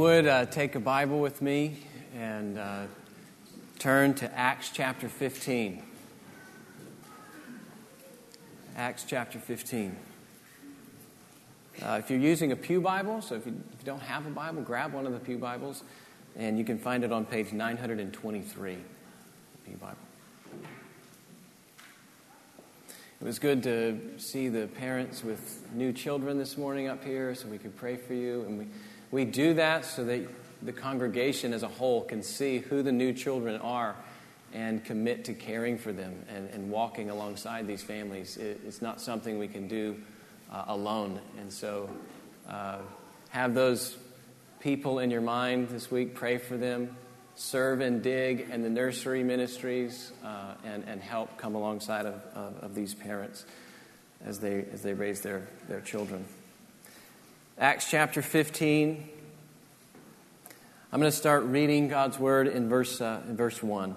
would uh, take a Bible with me and uh, turn to Acts chapter 15. Acts chapter 15. Uh, if you're using a Pew Bible, so if you, if you, don't have a Bible, grab one of the Pew Bibles, and you can find it on page 923. Pew Bible. It was good to see the parents with new children this morning up here so we could pray for you. And we, we do that so that the congregation as a whole can see who the new children are and commit to caring for them and, and walking alongside these families. It, it's not something we can do uh, alone. And so uh, have those people in your mind this week, pray for them, serve and dig and the nursery ministries uh, and, and help come alongside of, of, of, these parents as they, as they raise their, their children. Acts chapter 15. I'm going to start reading God's word in verse, uh, in verse 1.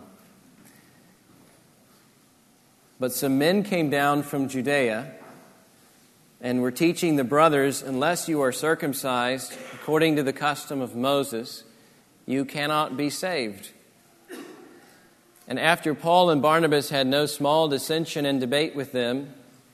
But some men came down from Judea and were teaching the brothers, unless you are circumcised according to the custom of Moses, you cannot be saved. And after Paul and Barnabas had no small dissension and debate with them,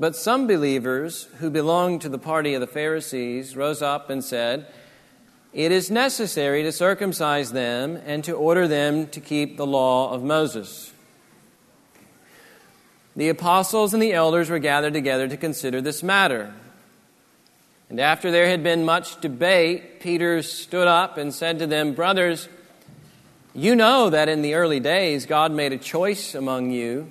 But some believers who belonged to the party of the Pharisees rose up and said, It is necessary to circumcise them and to order them to keep the law of Moses. The apostles and the elders were gathered together to consider this matter. And after there had been much debate, Peter stood up and said to them, Brothers, you know that in the early days God made a choice among you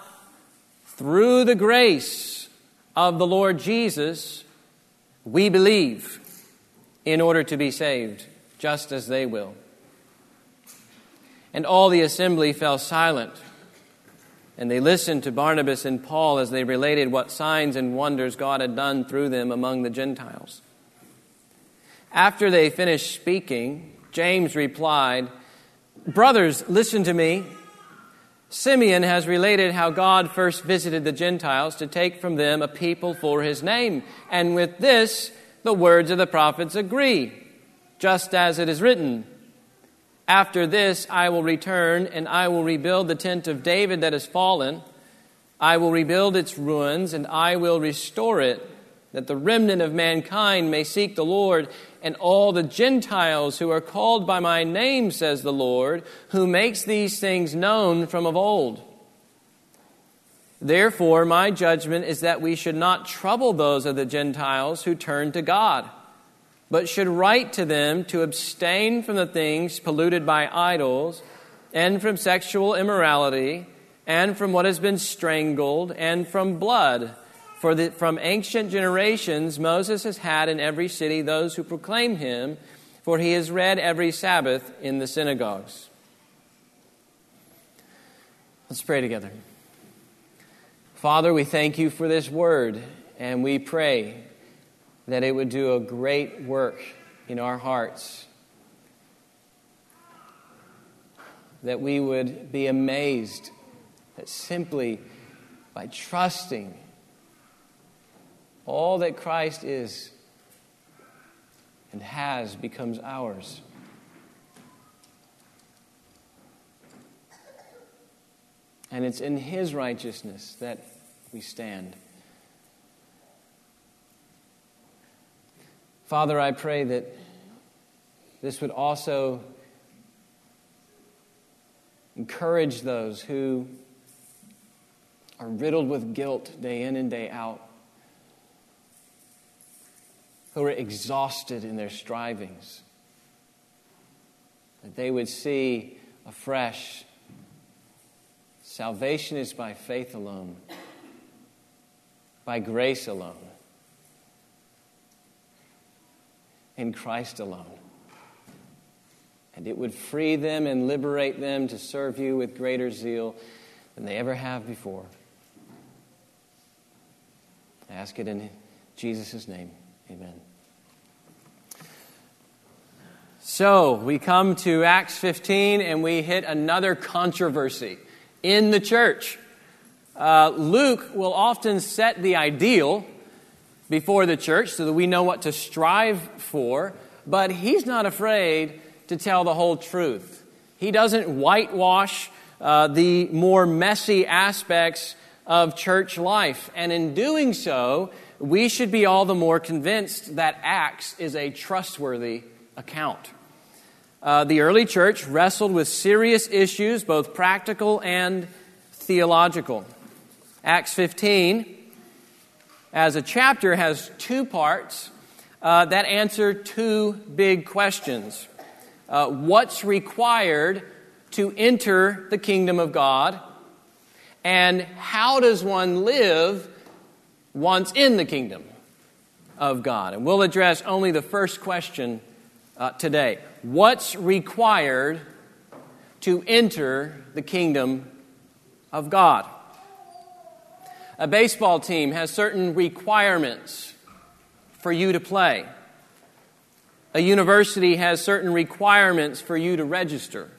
through the grace of the Lord Jesus, we believe in order to be saved, just as they will. And all the assembly fell silent and they listened to Barnabas and Paul as they related what signs and wonders God had done through them among the Gentiles. After they finished speaking, James replied, Brothers, listen to me. Simeon has related how God first visited the Gentiles to take from them a people for his name. And with this, the words of the prophets agree, just as it is written after this, I will return and I will rebuild the tent of David that has fallen. I will rebuild its ruins and I will restore it, that the remnant of mankind may seek the Lord, and all the Gentiles who are called by my name, says the Lord, who makes these things known from of old. Therefore, my judgment is that we should not trouble those of the Gentiles who turn to God but should write to them to abstain from the things polluted by idols, and from sexual immorality, and from what has been strangled, and from blood. For the, from ancient generations, Moses has had in every city those who proclaim him, for he has read every Sabbath in the synagogues. Let's pray together. Father, we thank you for this word, and we pray that it would do a great work in our hearts. That we would be amazed that simply by trusting all that Christ is and has becomes ours. And it's in His righteousness that we stand. Father, I pray that this would also encourage those who are riddled with guilt day in and day out, who are exhausted in their strivings, that they would see afresh salvation is by faith alone, by grace alone, in Christ alone. And it would free them and liberate them to serve you with greater zeal than they ever have before. I ask it in Jesus' name. Amen. So we come to Acts 15 and we hit another controversy in the church. Uh, Luke will often set the ideal before the church so that we know what to strive for, but he's not afraid to tell the whole truth. He doesn't whitewash uh, the more messy aspects of church life. And in doing so, we should be all the more convinced that Acts is a trustworthy account. Uh, the early church wrestled with serious issues, both practical and theological. Acts 15, as a chapter, has two parts uh, that answer two big questions. Uh, what's required to enter the kingdom of God? And how does one live once in the kingdom of God? And we'll address only the first question uh, today what's required to enter the kingdom of God. A baseball team has certain requirements for you to play. A university has certain requirements for you to register.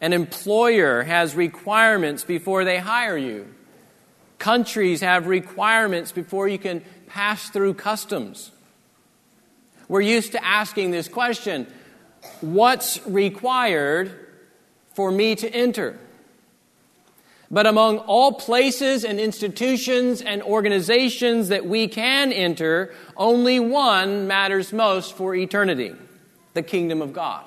An employer has requirements before they hire you. Countries have requirements before you can pass through customs. We're used to asking this question What's required for me to enter? But among all places and institutions and organizations that we can enter, only one matters most for eternity the kingdom of God.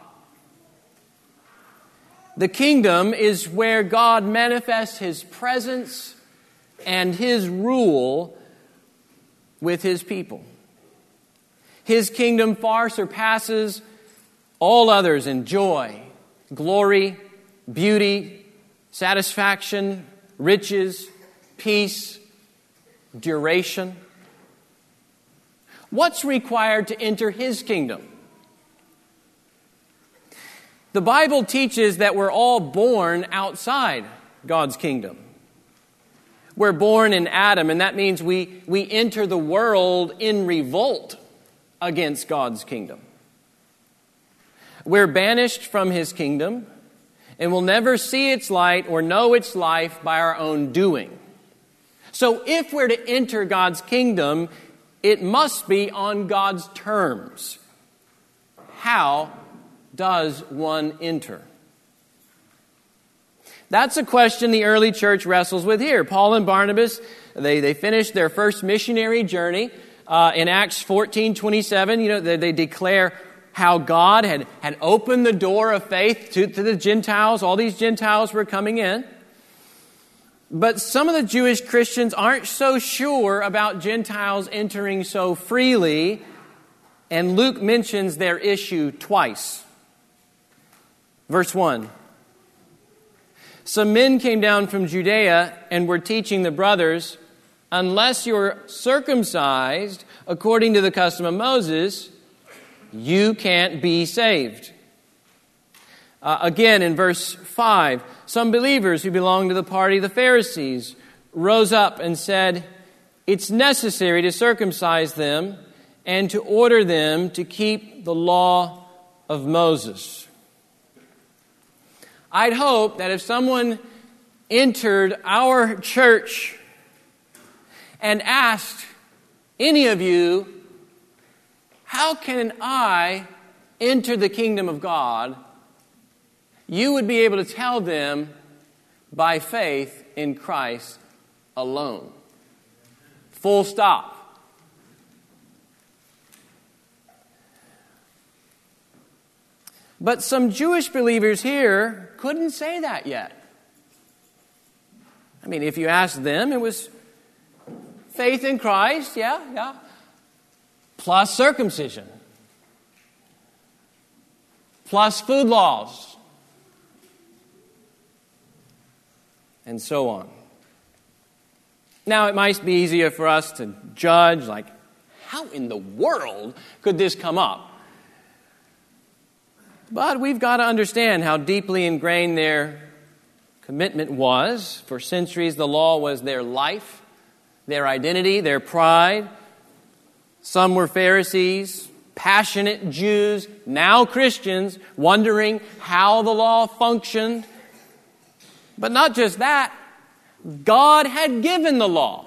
The kingdom is where God manifests his presence and his rule with his people. His kingdom far surpasses all others in joy, glory, beauty, satisfaction, riches, peace, duration. What's required to enter His kingdom? The Bible teaches that we're all born outside God's kingdom. We're born in Adam, and that means we, we enter the world in revolt against God's kingdom. We're banished from his kingdom and will never see its light or know its life by our own doing. So, if we're to enter God's kingdom, it must be on God's terms. How does one enter? That's a question the early church wrestles with here. Paul and Barnabas, they, they finished their first missionary journey uh, in Acts 14 27, you know, they, they, declare how God had, had opened the door of faith to, to the Gentiles. All these Gentiles were coming in. But some of the Jewish Christians aren't so sure about Gentiles entering so freely, and Luke mentions their issue twice. Verse 1 Some men came down from Judea and were teaching the brothers unless you're circumcised according to the custom of Moses, you can't be saved. Uh, again, in verse 5, some believers who belonged to the party of the Pharisees rose up and said, It's necessary to circumcise them and to order them to keep the law of Moses. I'd hope that if someone entered our church and asked any of you, How can I enter the kingdom of God? you would be able to tell them by faith in Christ alone. Full stop. But some Jewish believers here couldn't say that yet. I mean, if you ask them, it was faith in Christ, yeah, yeah, plus circumcision, plus food laws, and so on. Now, it might be easier for us to judge, like, how in the world could this come up? But we've got to understand how deeply ingrained their commitment was. For centuries, the law was their life, their identity, their pride. Some were Pharisees, passionate Jews, now Christians, wondering how the law functioned. But not just that, God had given the law.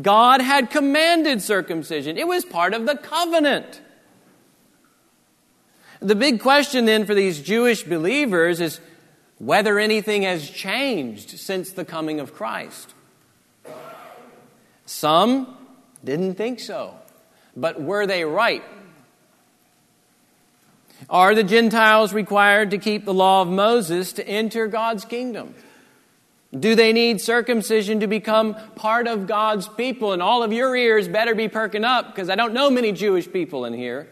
God had commanded circumcision. It was part of the covenant. The big question then for these Jewish believers is whether anything has changed since the coming of Christ. Some didn't think so, but were they right? Are the Gentiles required to keep the law of Moses to enter God's kingdom? Do they need circumcision to become part of God's people? And all of your ears better be perking up because I don't know many Jewish people in here.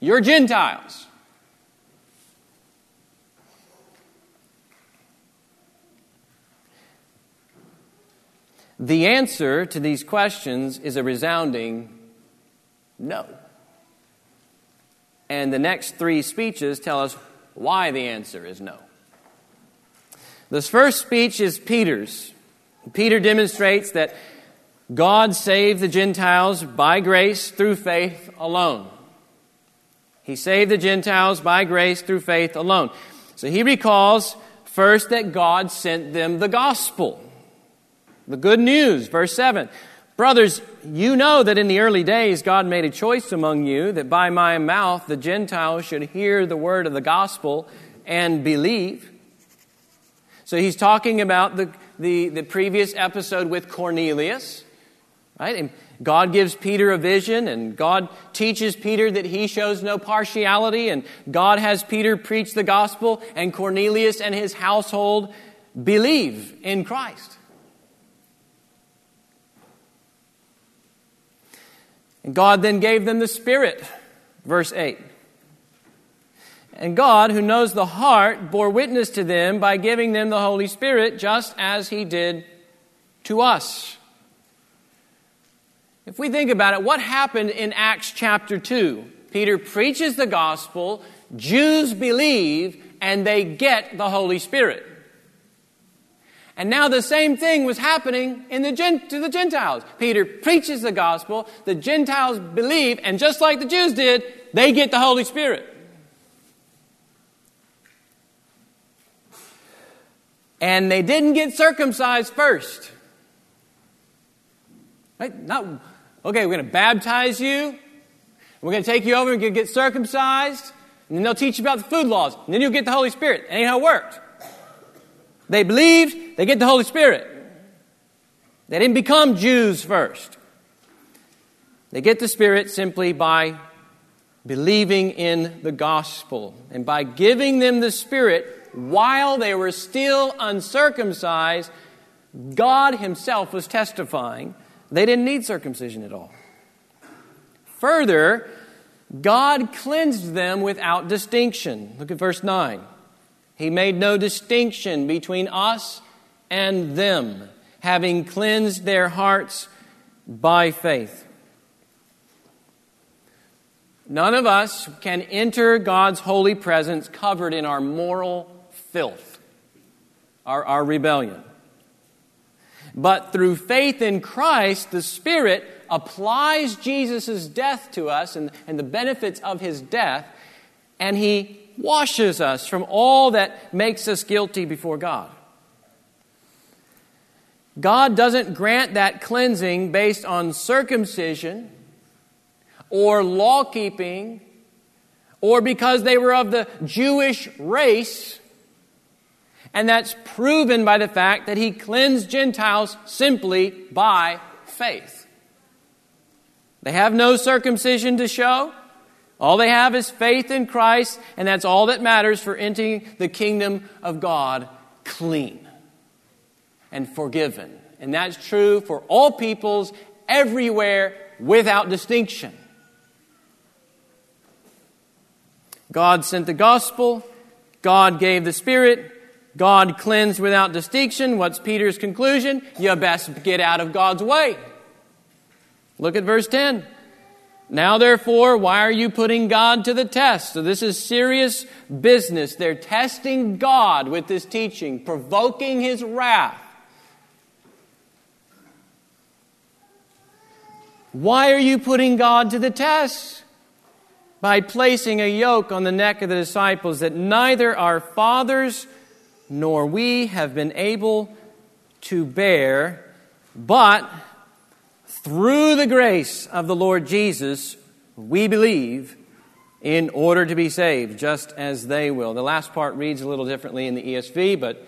You're Gentiles. The answer to these questions is a resounding no. And the next three speeches tell us why the answer is no. This first speech is Peter's. Peter demonstrates that God saved the Gentiles by grace through faith alone. He saved the Gentiles by grace through faith alone. So he recalls first that God sent them the gospel, the good news. Verse 7 Brothers, you know that in the early days God made a choice among you that by my mouth the Gentiles should hear the word of the gospel and believe. So he's talking about the, the, the previous episode with Cornelius, right? And God gives Peter a vision, and God teaches Peter that he shows no partiality, and God has Peter preach the gospel, and Cornelius and his household believe in Christ. And God then gave them the Spirit, verse 8. And God, who knows the heart, bore witness to them by giving them the Holy Spirit, just as He did to us. If we think about it, what happened in Acts chapter 2? Peter preaches the gospel, Jews believe, and they get the Holy Spirit. And now the same thing was happening in the to the Gentiles. Peter preaches the gospel, the Gentiles believe, and just like the Jews did, they get the Holy Spirit. And they didn't get circumcised first. Right? Not Okay, we're going to baptize you. We're going to take you over and get circumcised. And then they'll teach you about the food laws. And then you'll get the Holy Spirit. That ain't how it worked. They believed, they get the Holy Spirit. They didn't become Jews first. They get the Spirit simply by believing in the gospel and by giving them the Spirit while they were still uncircumcised. God Himself was testifying they didn't need circumcision at all. Further, God cleansed them without distinction. Look at verse 9. He made no distinction between us and them, having cleansed their hearts by faith. None of us can enter God's holy presence covered in our moral filth, our, our rebellion. But through faith in Christ, the Spirit applies Jesus' death to us and, and the benefits of his death, and he washes us from all that makes us guilty before God. God doesn't grant that cleansing based on circumcision or law keeping or because they were of the Jewish race and that's proven by the fact that he cleansed Gentiles simply by faith. They have no circumcision to show, All they have is faith in Christ, and that's all that matters for entering the kingdom of God clean and forgiven. And that's true for all peoples everywhere without distinction. God sent the gospel, God gave the Spirit, God cleansed without distinction. What's Peter's conclusion? You best get out of God's way. Look at verse 10. Now, therefore, why are you putting God to the test? So, this is serious business. They're testing God with this teaching, provoking his wrath. Why are you putting God to the test? By placing a yoke on the neck of the disciples that neither our fathers nor we have been able to bear, but through the grace of the Lord Jesus, we believe in order to be saved, just as they will. The last part reads a little differently in the ESV, but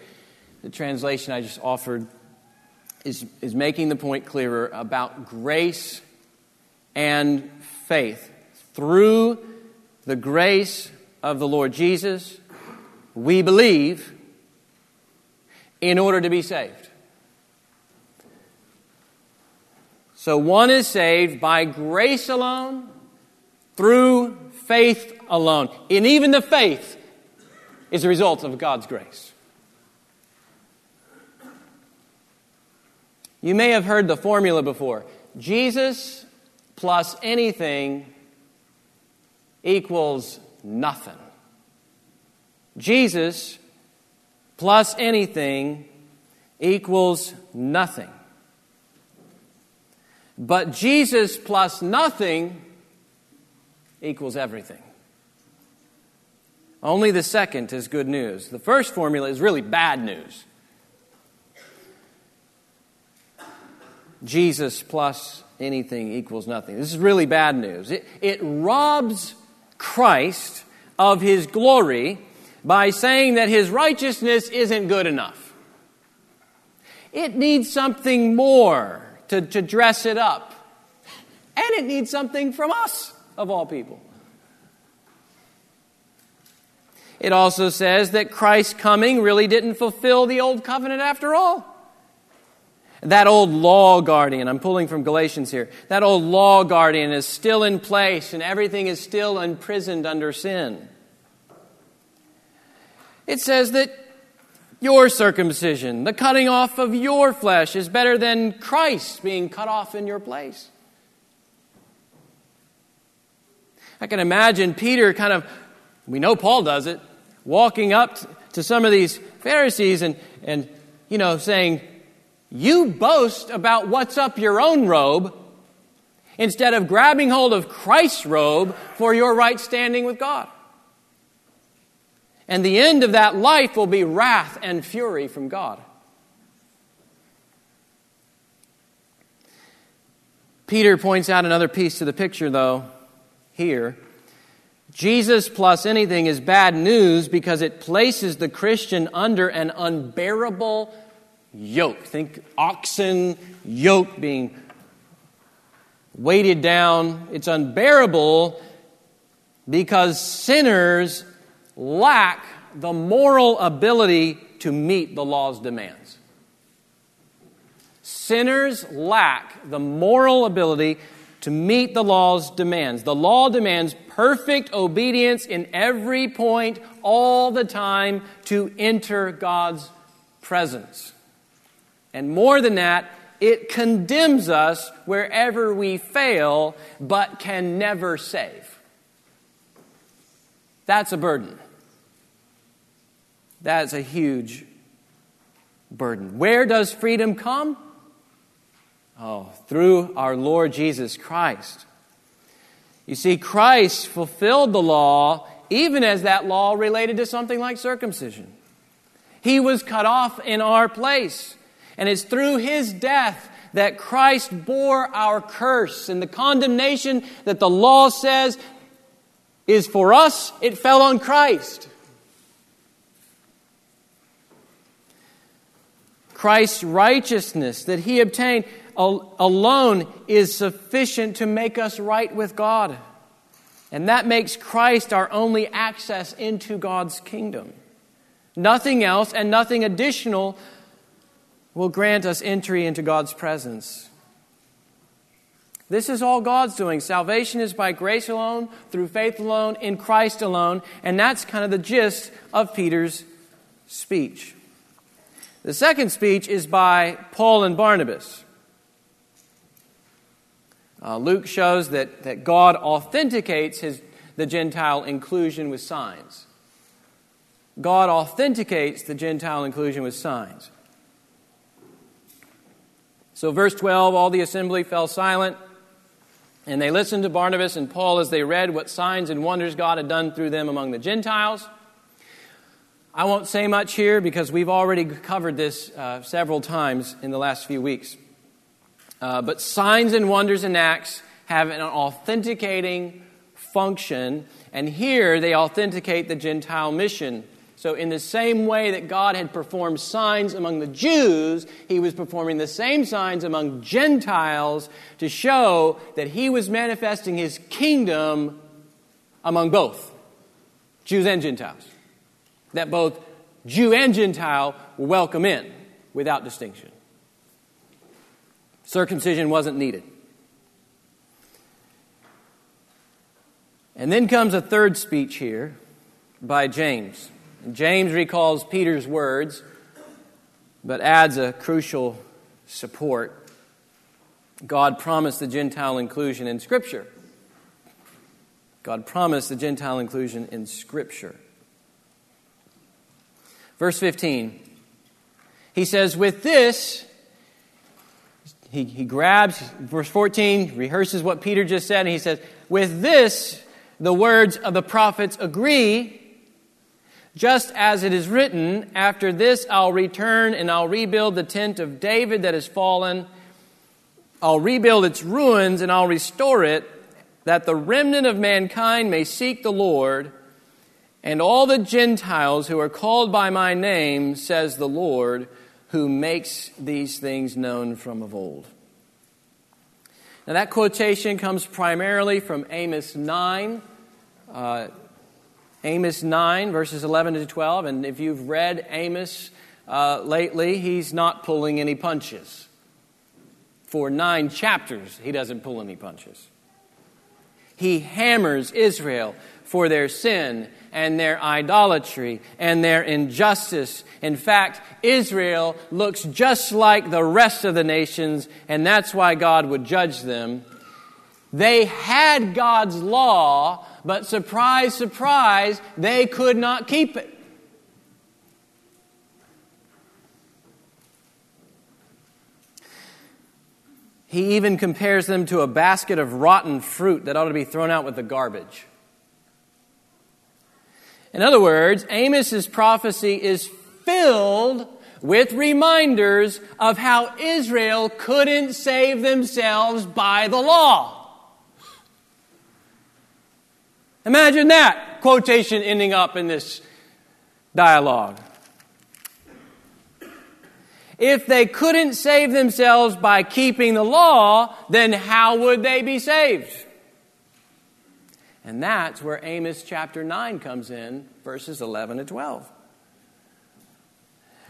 the translation I just offered is, is making the point clearer about grace and faith. Through the grace of the Lord Jesus, we believe in order to be saved. So one is saved by grace alone, through faith alone. And even the faith is a result of God's grace. You may have heard the formula before Jesus plus anything equals nothing. Jesus plus anything equals nothing. But Jesus plus nothing equals everything. Only the second is good news. The first formula is really bad news. Jesus plus anything equals nothing. This is really bad news. It, it robs Christ of his glory by saying that his righteousness isn't good enough. It needs something more to, to dress it up. And it needs something from us, of all people. It also says that Christ's coming really didn't fulfill the old covenant after all. That old law guardian, I'm pulling from Galatians here, that old law guardian is still in place and everything is still imprisoned under sin. It says that your circumcision, the cutting off of your flesh, is better than Christ being cut off in your place. I can imagine Peter kind of, we know Paul does it, walking up to some of these Pharisees and, and you know, saying, You boast about what's up your own robe instead of grabbing hold of Christ's robe for your right standing with God. And the end of that life will be wrath and fury from God. Peter points out another piece to the picture, though, here. Jesus plus anything is bad news because it places the Christian under an unbearable yoke. Think oxen yoke being weighted down. It's unbearable because sinners lack the moral ability to meet the law's demands. Sinners lack the moral ability to meet the law's demands. The law demands perfect obedience in every point, all the time, to enter God's presence. And more than that, it condemns us wherever we fail, but can never save. That's a burden. That's a huge burden. Where does freedom come? Oh, through our Lord Jesus Christ. You see, Christ fulfilled the law even as that law related to something like circumcision. He was cut off in our place. And it's through his death that Christ bore our curse and the condemnation that the law says is for us, it fell on Christ. Christ's righteousness that he obtained alone is sufficient to make us right with God. And that makes Christ our only access into God's kingdom. Nothing else and nothing additional will grant us entry into God's presence. This is all God's doing. Salvation is by grace alone, through faith alone, in Christ alone. And that's kind of the gist of Peter's speech. The second speech is by Paul and Barnabas. Uh, Luke shows that, that God authenticates his, the Gentile inclusion with signs. God authenticates the Gentile inclusion with signs. So, verse 12 all the assembly fell silent, and they listened to Barnabas and Paul as they read what signs and wonders God had done through them among the Gentiles. I won't say much here because we've already covered this uh, several times in the last few weeks. Uh, but signs and wonders and acts have an authenticating function, and here they authenticate the Gentile mission. So, in the same way that God had performed signs among the Jews, he was performing the same signs among Gentiles to show that he was manifesting his kingdom among both Jews and Gentiles. That both Jew and Gentile were welcome in without distinction. Circumcision wasn't needed. And then comes a third speech here by James. James recalls Peter's words, but adds a crucial support. God promised the Gentile inclusion in Scripture. God promised the Gentile inclusion in Scripture. Verse 15, he says, With this, he, he grabs, verse 14, rehearses what Peter just said, and he says, With this, the words of the prophets agree, just as it is written, After this I'll return and I'll rebuild the tent of David that has fallen. I'll rebuild its ruins and I'll restore it, that the remnant of mankind may seek the Lord, and all the Gentiles who are called by my name, says the Lord, who makes these things known from of old. Now, that quotation comes primarily from Amos 9, uh, Amos 9, verses 11 to 12. And if you've read Amos uh, lately, he's not pulling any punches. For nine chapters, he doesn't pull any punches. He hammers Israel for their sin and their idolatry and their injustice. In fact, Israel looks just like the rest of the nations, and that's why God would judge them. They had God's law, but surprise, surprise, they could not keep it. He even compares them to a basket of rotten fruit that ought to be thrown out with the garbage. In other words, Amos's prophecy is filled with reminders of how Israel couldn't save themselves by the law. Imagine that quotation ending up in this dialogue. If they couldn't save themselves by keeping the law, then how would they be saved? And that's where Amos chapter 9 comes in, verses 11 to 12.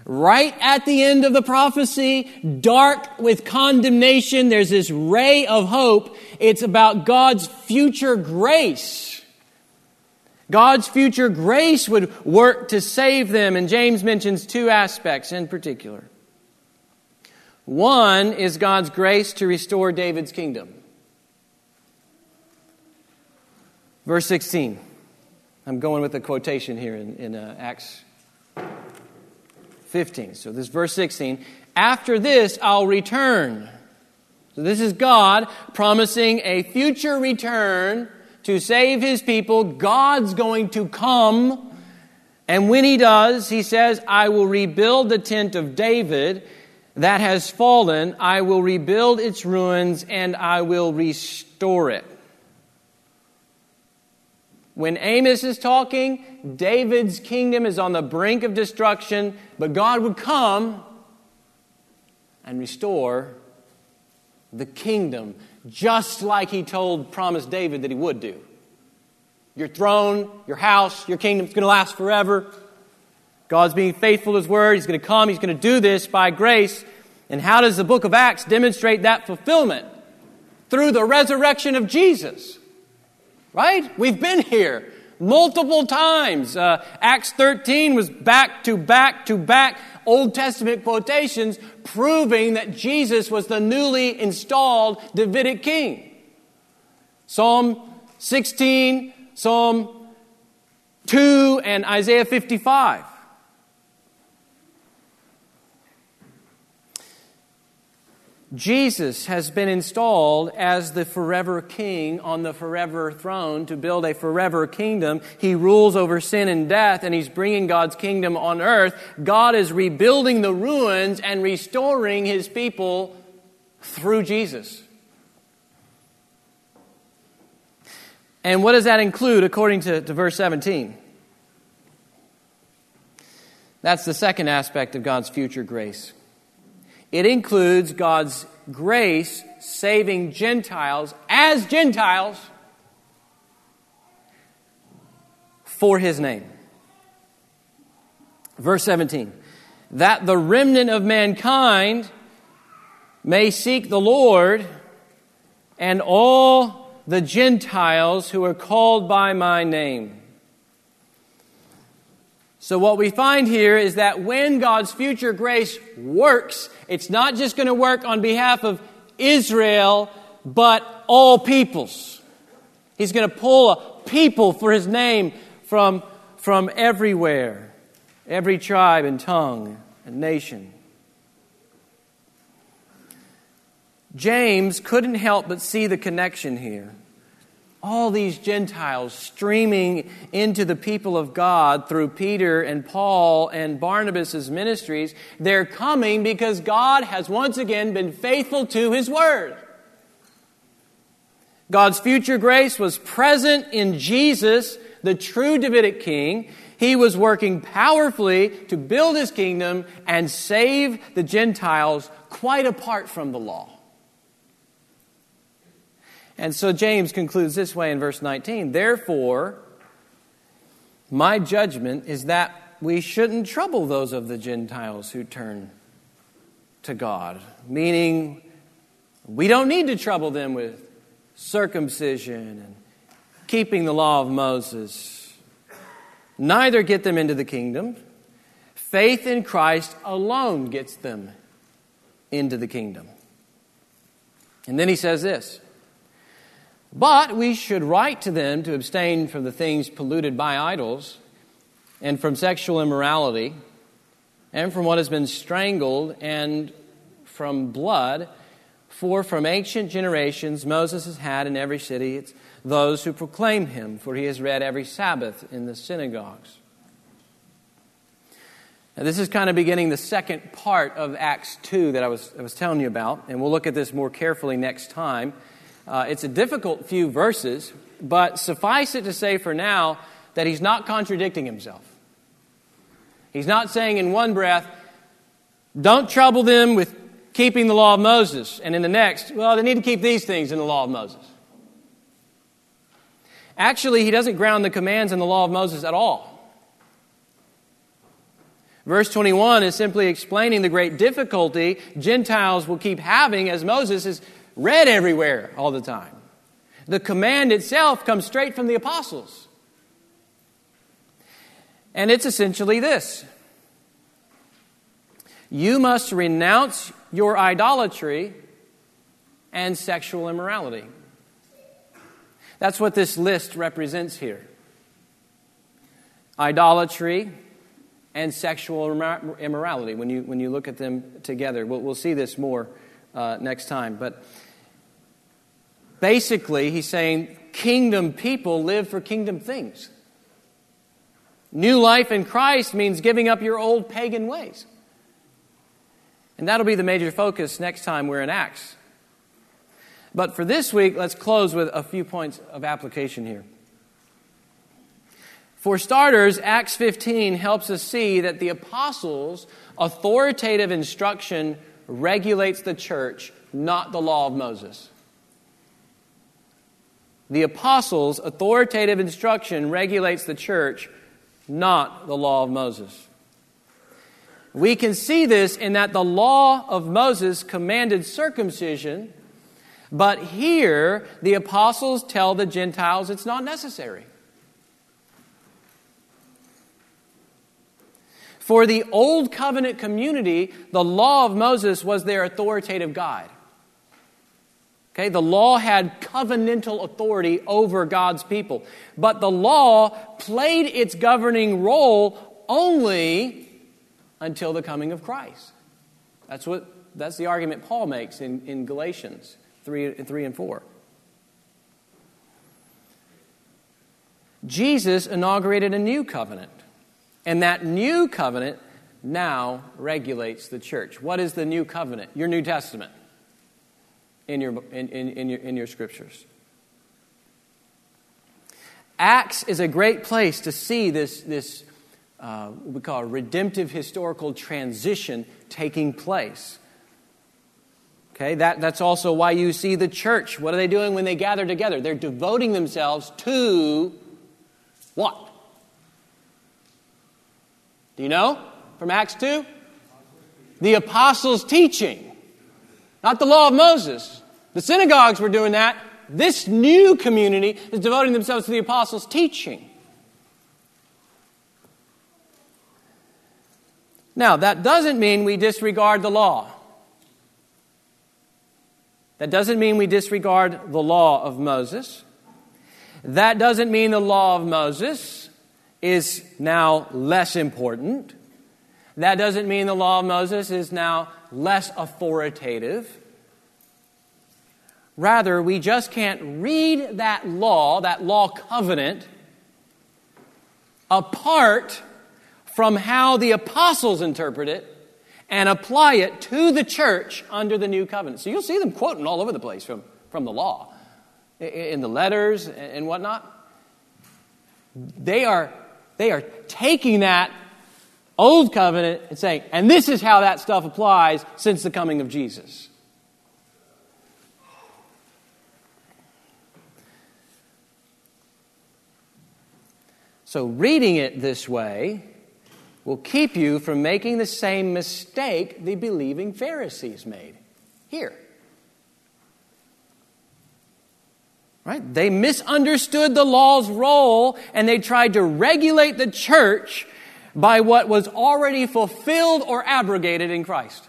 Right at the end of the prophecy, dark with condemnation, there's this ray of hope. It's about God's future grace. God's future grace would work to save them, and James mentions two aspects in particular. One is God's grace to restore David's kingdom. Verse 16. I'm going with a quotation here in, in uh, Acts 15. So this verse 16. After this, I'll return. So this is God promising a future return to save his people. God's going to come. And when he does, he says, I will rebuild the tent of David that has fallen. I will rebuild its ruins and I will restore it. When Amos is talking, David's kingdom is on the brink of destruction, but God would come and restore the kingdom, just like he told, promised David that he would do. Your throne, your house, your kingdom is going to last forever. God's being faithful to His word. He's going to come. He's going to do this by grace. And how does the book of Acts demonstrate that fulfillment? Through the resurrection of Jesus. Right? We've been here multiple times. Uh, Acts 13 was back to back to back Old Testament quotations proving that Jesus was the newly installed Davidic king. Psalm 16, Psalm 2, and Isaiah 55. Jesus has been installed as the forever king on the forever throne to build a forever kingdom. He rules over sin and death, and he's bringing God's kingdom on earth. God is rebuilding the ruins and restoring his people through Jesus. And what does that include according to, to verse 17? That's the second aspect of God's future grace. It includes God's grace saving Gentiles as Gentiles for his name. Verse 17 that the remnant of mankind may seek the Lord and all the Gentiles who are called by my name. So, what we find here is that when God's future grace works, it's not just going to work on behalf of Israel, but all peoples. He's going to pull a people for his name from, from everywhere, every tribe and tongue and nation. James couldn't help but see the connection here all these Gentiles streaming into the people of God through Peter and Paul and Barnabas' ministries, they're coming because God has once again been faithful to his word. God's future grace was present in Jesus, the true Davidic king. He was working powerfully to build his kingdom and save the Gentiles quite apart from the law. And so James concludes this way in verse 19 Therefore, my judgment is that we shouldn't trouble those of the Gentiles who turn to God, meaning we don't need to trouble them with circumcision and keeping the law of Moses, neither get them into the kingdom. Faith in Christ alone gets them into the kingdom. And then he says this but we should write to them to abstain from the things polluted by idols, and from sexual immorality, and from what has been strangled, and from blood. For from ancient generations Moses has had in every city those who proclaim him, for he has read every Sabbath in the synagogues. Now, this is kind of beginning the second part of Acts 2 that I was, I was telling you about, and we'll look at this more carefully next time. Uh, it's a difficult few verses, but suffice it to say for now that he's not contradicting himself. He's not saying in one breath, don't trouble them with keeping the law of Moses, and in the next, well, they need to keep these things in the law of Moses. Actually, he doesn't ground the commands in the law of Moses at all. Verse 21 is simply explaining the great difficulty Gentiles will keep having as Moses is read everywhere all the time. The command itself comes straight from the apostles. And it's essentially this You must renounce your idolatry and sexual immorality. That's what this list represents here idolatry and sexual immorality when you, when you look at them together. We'll, we'll see this more uh, next time. But basically, he's saying kingdom people live for kingdom things. New life in Christ means giving up your old pagan ways. And that'll be the major focus next time we're in Acts. But for this week, let's close with a few points of application here. For starters, Acts 15 helps us see that the apostles' authoritative instruction regulates the church, not the law of Moses. The apostles' authoritative instruction regulates the church, not the law of Moses. We can see this in that the law of Moses commanded circumcision, but here the apostles tell the Gentiles it's not necessary. For the Old Covenant community, the law of Moses was their authoritative guide. Okay, the law had covenantal authority over God's people. But the law played its governing role only until the coming of Christ. That's, what, that's the argument Paul makes in, in Galatians 3, 3 and 4. Jesus inaugurated a new covenant, and that new covenant now regulates the church. What is the new covenant? Your New Testament in your, in, in, in, your, in your scriptures. Acts is a great place to see this, this uh, we call a redemptive historical transition taking place. Okay, that, that's also why you see the church. What are they doing when they gather together? They're devoting themselves to what? Do you know from Acts 2? The apostles' teaching. Not the law of Moses. The synagogues were doing that. This new community is devoting themselves to the apostles' teaching. Now, that doesn't mean we disregard the law. That doesn't mean we disregard the law of Moses. That doesn't mean the law of Moses is now less important. That doesn't mean the law of Moses is now less authoritative. Rather, we just can't read that law, that law covenant, apart from how the apostles interpret it and apply it to the church under the new covenant. So you'll see them quoting all over the place from, from the law, in the letters and whatnot. They are, they are taking that old covenant and saying, and this is how that stuff applies since the coming of Jesus. So, reading it this way will keep you from making the same mistake the believing Pharisees made here. Right? They misunderstood the law's role and they tried to regulate the church by what was already fulfilled or abrogated in Christ.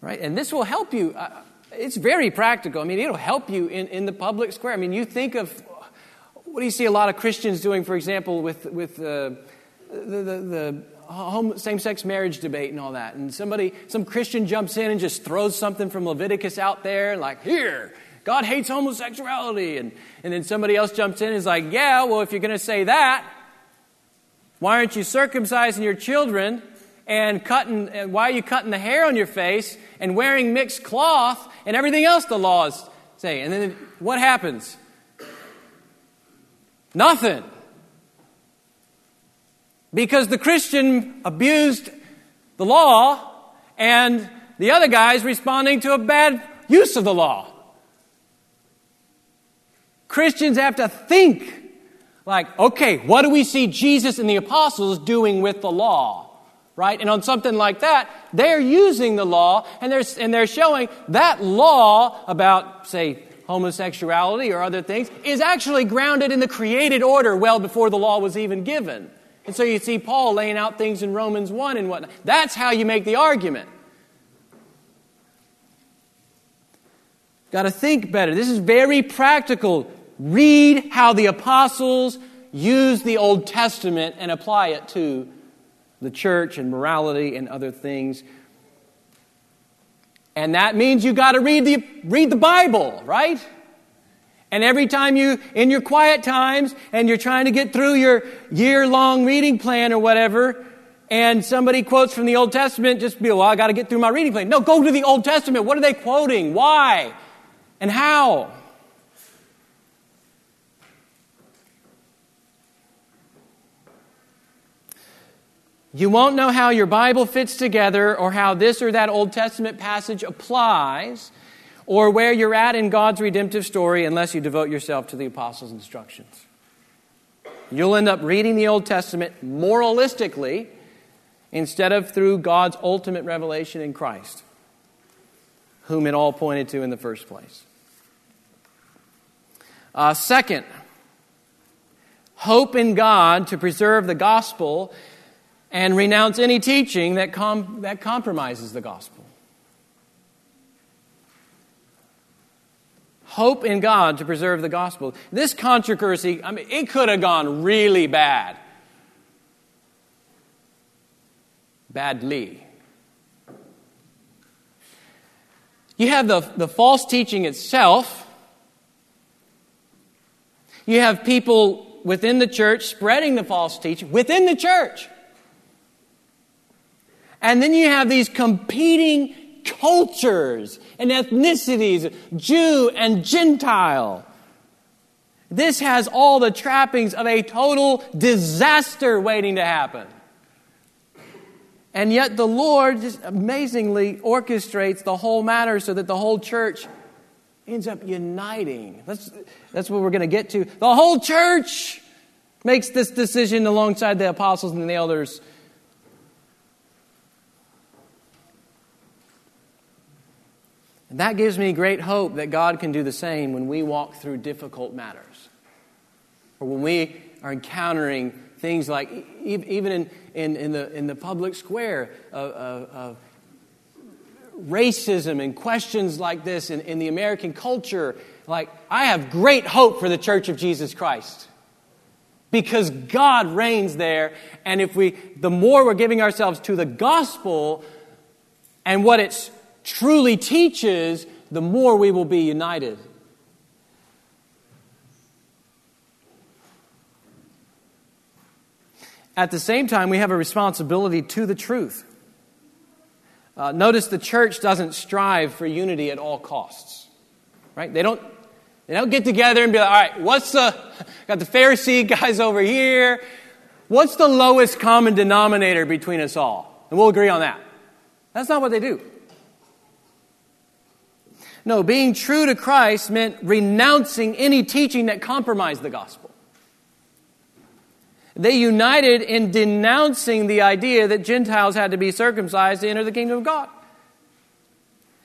Right? And this will help you. Uh, it's very practical. I mean, it'll help you in, in the public square. I mean, you think of what do you see a lot of Christians doing, for example, with, with uh, the, the, the same sex marriage debate and all that? And somebody, some Christian jumps in and just throws something from Leviticus out there, like, here, God hates homosexuality. And, and then somebody else jumps in and is like, yeah, well, if you're going to say that, why aren't you circumcising your children and cutting, and why are you cutting the hair on your face and wearing mixed cloth and everything else the laws say? And then what happens? Nothing. Because the Christian abused the law and the other guy's responding to a bad use of the law. Christians have to think like, okay, what do we see Jesus and the apostles doing with the law? right? And on something like that, they're using the law and they're, and they're showing that law about, say, homosexuality or other things is actually grounded in the created order well before the law was even given. And so you see Paul laying out things in Romans 1 and whatnot. That's how you make the argument. Got to think better. This is very practical. Read how the apostles use the Old Testament and apply it to the church and morality and other things. And that means you got to read the, read the Bible, right? And every time you, in your quiet times, and you're trying to get through your year long reading plan or whatever, and somebody quotes from the Old Testament, just be, well, I got to get through my reading plan. No, go to the Old Testament. What are they quoting? Why? And how? You won't know how your Bible fits together or how this or that Old Testament passage applies or where you're at in God's redemptive story unless you devote yourself to the apostles' instructions. You'll end up reading the Old Testament moralistically instead of through God's ultimate revelation in Christ, whom it all pointed to in the first place. Uh, second, hope in God to preserve the gospel and renounce any teaching that, com- that compromises the gospel. Hope in God to preserve the gospel. This controversy, I mean, it could have gone really bad. Badly. You have the, the false teaching itself. You have people within the church spreading the false teaching within the church. And then you have these competing cultures and ethnicities, Jew and Gentile. This has all the trappings of a total disaster waiting to happen. And yet the Lord just amazingly orchestrates the whole matter so that the whole church ends up uniting. That's, that's what we're going to get to. The whole church makes this decision alongside the apostles and the elders And that gives me great hope that God can do the same when we walk through difficult matters. Or when we are encountering things like, even in, in, in the, in the public square, of, of, of racism and questions like this in, in the American culture. Like, I have great hope for the Church of Jesus Christ because God reigns there. And if we, the more we're giving ourselves to the gospel and what it's truly teaches, the more we will be united. At the same time, we have a responsibility to the truth. Uh, notice the church doesn't strive for unity at all costs. Right? They don't, they don't get together and be like, all right, what's the, got the Pharisee guys over here. What's the lowest common denominator between us all? And we'll agree on that. That's not what they do. No, being true to Christ meant renouncing any teaching that compromised the gospel. They united in denouncing the idea that Gentiles had to be circumcised to enter the kingdom of God.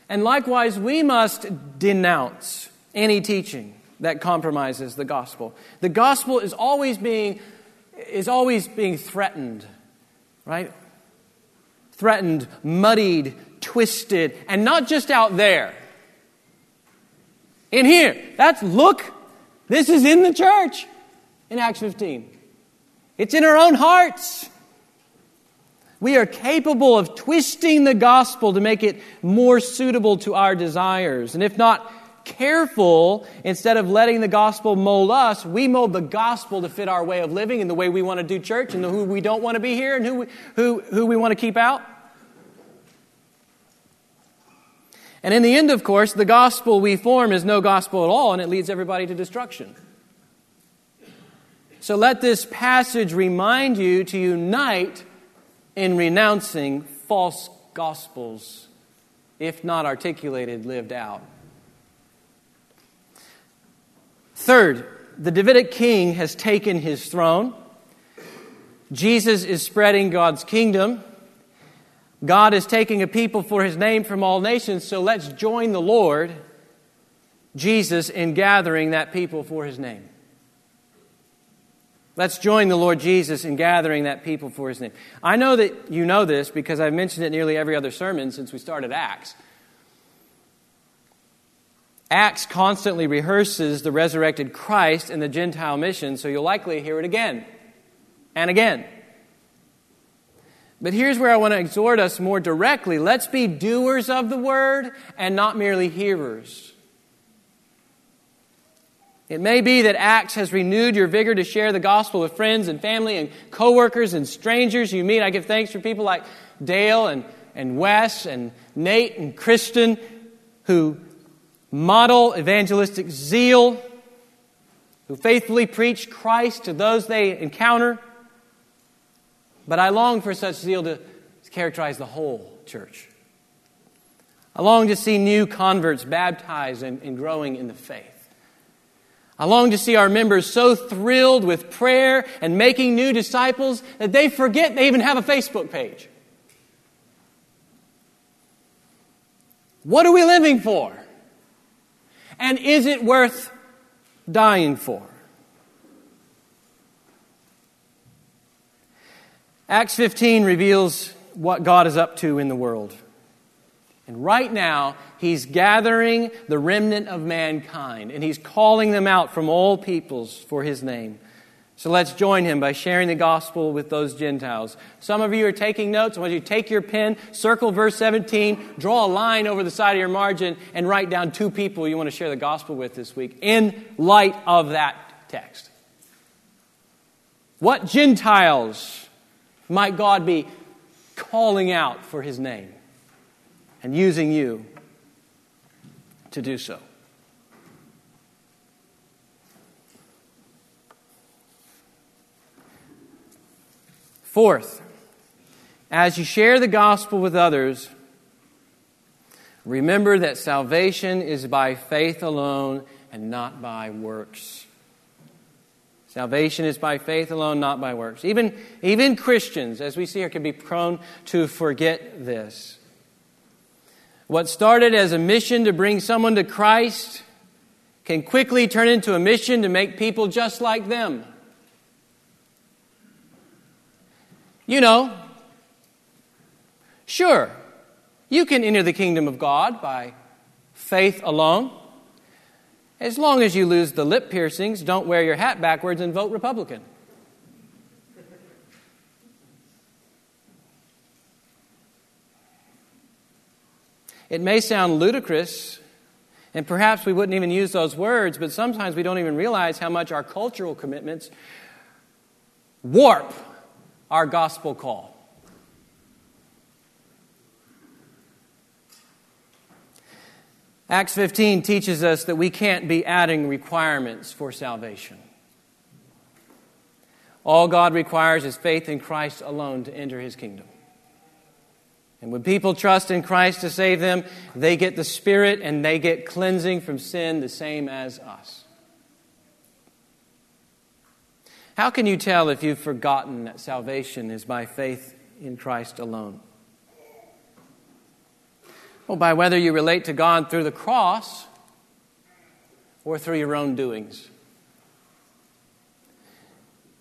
And likewise, we must denounce any teaching that compromises the gospel. The gospel is always being, is always being threatened, right? Threatened, muddied, twisted, and not just out there in here. That's look, this is in the church in Acts 15. It's in our own hearts. We are capable of twisting the gospel to make it more suitable to our desires. And if not careful, instead of letting the gospel mold us, we mold the gospel to fit our way of living and the way we want to do church and who we don't want to be here and who we, who, who we want to keep out. And in the end, of course, the gospel we form is no gospel at all, and it leads everybody to destruction. So let this passage remind you to unite in renouncing false gospels, if not articulated, lived out. Third, the Davidic king has taken his throne. Jesus is spreading God's kingdom. God is taking a people for his name from all nations, so let's join the Lord, Jesus, in gathering that people for his name. Let's join the Lord Jesus in gathering that people for his name. I know that you know this because I've mentioned it nearly every other sermon since we started Acts. Acts constantly rehearses the resurrected Christ and the Gentile mission, so you'll likely hear it again and again but here's where I want to exhort us more directly. Let's be doers of the word and not merely hearers. It may be that Acts has renewed your vigor to share the gospel with friends and family and coworkers and strangers you meet. I give thanks for people like Dale and, and Wes and Nate and Kristen who model evangelistic zeal, who faithfully preach Christ to those they encounter. But I long for such zeal to characterize the whole church. I long to see new converts baptized and, and growing in the faith. I long to see our members so thrilled with prayer and making new disciples that they forget they even have a Facebook page. What are we living for? And is it worth dying for? Acts 15 reveals what God is up to in the world. And right now, he's gathering the remnant of mankind, and he's calling them out from all peoples for his name. So let's join him by sharing the gospel with those Gentiles. Some of you are taking notes. I want you to take your pen, circle verse 17, draw a line over the side of your margin, and write down two people you want to share the gospel with this week in light of that text. What Gentiles might God be calling out for his name? and using you to do so. Fourth, as you share the gospel with others, remember that salvation is by faith alone and not by works. Salvation is by faith alone, not by works. Even, even Christians, as we see here, can be prone to forget this. What started as a mission to bring someone to Christ can quickly turn into a mission to make people just like them. You know, sure, you can enter the kingdom of God by faith alone. As long as you lose the lip piercings, don't wear your hat backwards, and vote Republican. It may sound ludicrous, and perhaps we wouldn't even use those words, but sometimes we don't even realize how much our cultural commitments warp our gospel call. Acts 15 teaches us that we can't be adding requirements for salvation. All God requires is faith in Christ alone to enter his kingdom. And when people trust in Christ to save them, they get the Spirit and they get cleansing from sin the same as us. How can you tell if you've forgotten that salvation is by faith in Christ alone? Well, by whether you relate to God through the cross or through your own doings.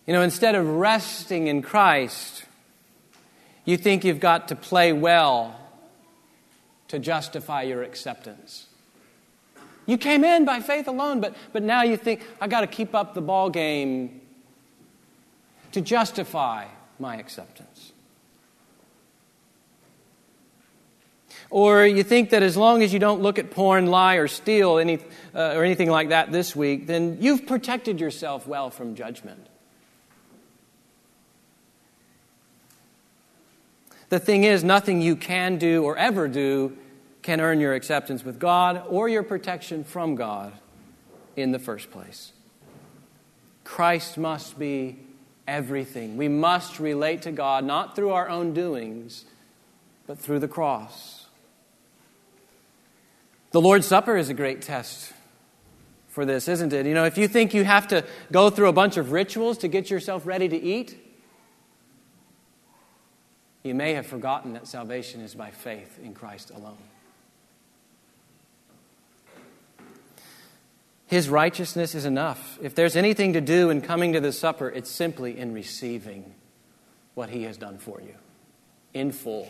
You know, instead of resting in Christ, you think you've got to play well to justify your acceptance. You came in by faith alone, but, but now you think, I got to keep up the ball game to justify my acceptance. Or you think that as long as you don't look at porn, lie, or steal any, uh, or anything like that this week, then you've protected yourself well from judgment. The thing is, nothing you can do or ever do can earn your acceptance with God or your protection from God in the first place. Christ must be everything. We must relate to God not through our own doings, but through the cross. The Lord's Supper is a great test for this, isn't it? You know, if you think you have to go through a bunch of rituals to get yourself ready to eat, you may have forgotten that salvation is by faith in Christ alone. His righteousness is enough. If there's anything to do in coming to the supper, it's simply in receiving what He has done for you in full.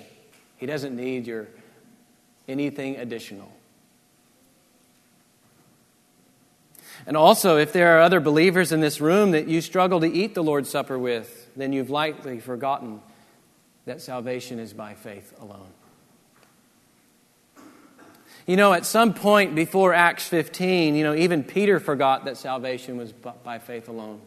He doesn't need your anything additional. And also, if there are other believers in this room that you struggle to eat the Lord's Supper with, then you've likely forgotten that salvation is by faith alone. You know, at some point before Acts 15, you know, even Peter forgot that salvation was by faith alone.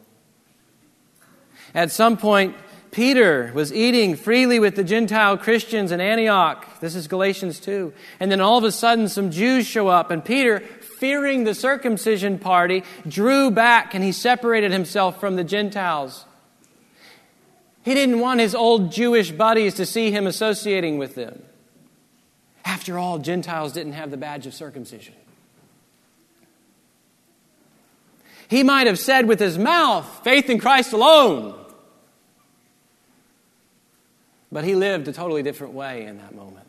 At some point, Peter was eating freely with the Gentile Christians in Antioch. This is Galatians 2. And then all of a sudden, some Jews show up, and Peter, fearing the circumcision party, drew back and he separated himself from the Gentiles. He didn't want his old Jewish buddies to see him associating with them. After all, Gentiles didn't have the badge of circumcision. He might have said with his mouth, faith in Christ alone. But he lived a totally different way in that moment.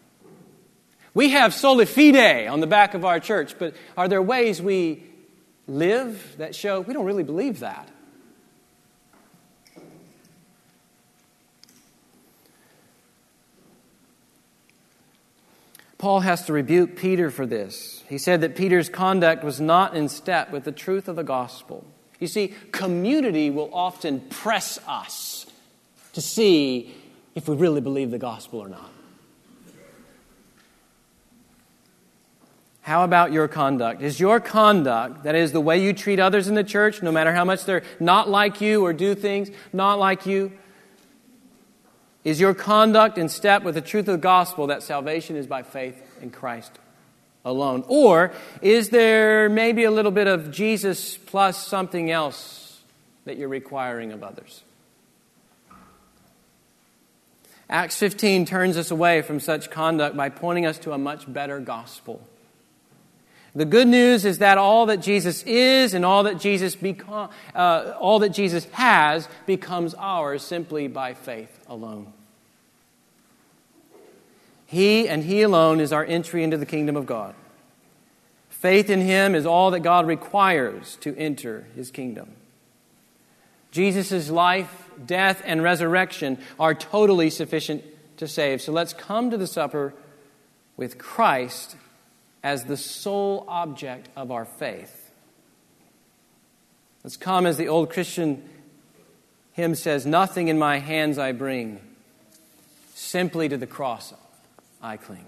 We have sola fide on the back of our church, but are there ways we live that show we don't really believe that? Paul has to rebuke Peter for this. He said that Peter's conduct was not in step with the truth of the gospel. You see, community will often press us to see if we really believe the gospel or not. How about your conduct? Is your conduct, that is, the way you treat others in the church, no matter how much they're not like you or do things not like you, is your conduct in step with the truth of the gospel that salvation is by faith in Christ alone? Or is there maybe a little bit of Jesus plus something else that you're requiring of others? Acts 15 turns us away from such conduct by pointing us to a much better gospel. The good news is that all that Jesus is and all that Jesus become, uh, all that Jesus has becomes ours simply by faith alone. He and He alone is our entry into the kingdom of God. Faith in Him is all that God requires to enter His kingdom. Jesus' life, death, and resurrection are totally sufficient to save. So let's come to the supper with Christ as the sole object of our faith. Let's as the old Christian hymn says, Nothing in my hands I bring, simply to the cross I cling.